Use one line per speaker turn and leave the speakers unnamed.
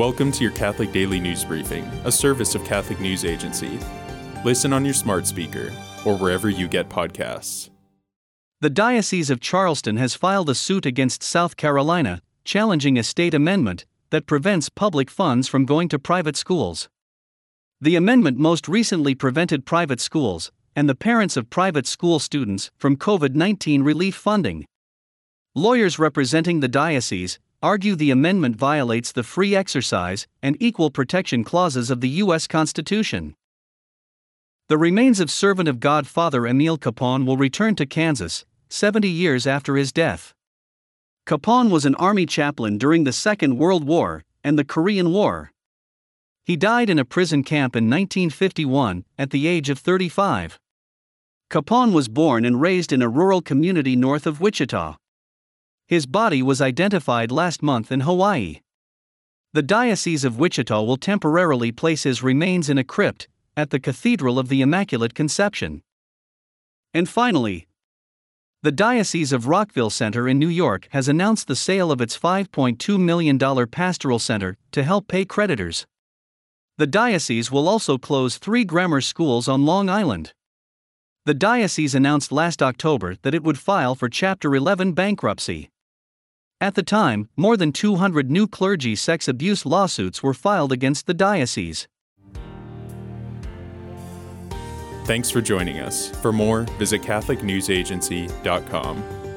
Welcome to your Catholic Daily News Briefing, a service of Catholic News Agency. Listen on your smart speaker or wherever you get podcasts.
The Diocese of Charleston has filed a suit against South Carolina, challenging a state amendment that prevents public funds from going to private schools. The amendment most recently prevented private schools and the parents of private school students from COVID 19 relief funding. Lawyers representing the diocese argue the amendment violates the free exercise and equal protection clauses of the U.S. Constitution. The remains of servant of God Father Emil Kapaun will return to Kansas, 70 years after his death. Kapaun was an army chaplain during the Second World War and the Korean War. He died in a prison camp in 1951 at the age of 35. Capon was born and raised in a rural community north of Wichita. His body was identified last month in Hawaii. The Diocese of Wichita will temporarily place his remains in a crypt at the Cathedral of the Immaculate Conception. And finally, the Diocese of Rockville Centre in New York has announced the sale of its $5.2 million pastoral center to help pay creditors. The diocese will also close three grammar schools on Long Island. The diocese announced last October that it would file for Chapter 11 bankruptcy. At the time, more than 200 new clergy sex abuse lawsuits were filed against the diocese.
Thanks for joining us. For more, visit CatholicNewsAgency.com.